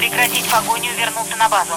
прекратить погоню и вернуться на базу.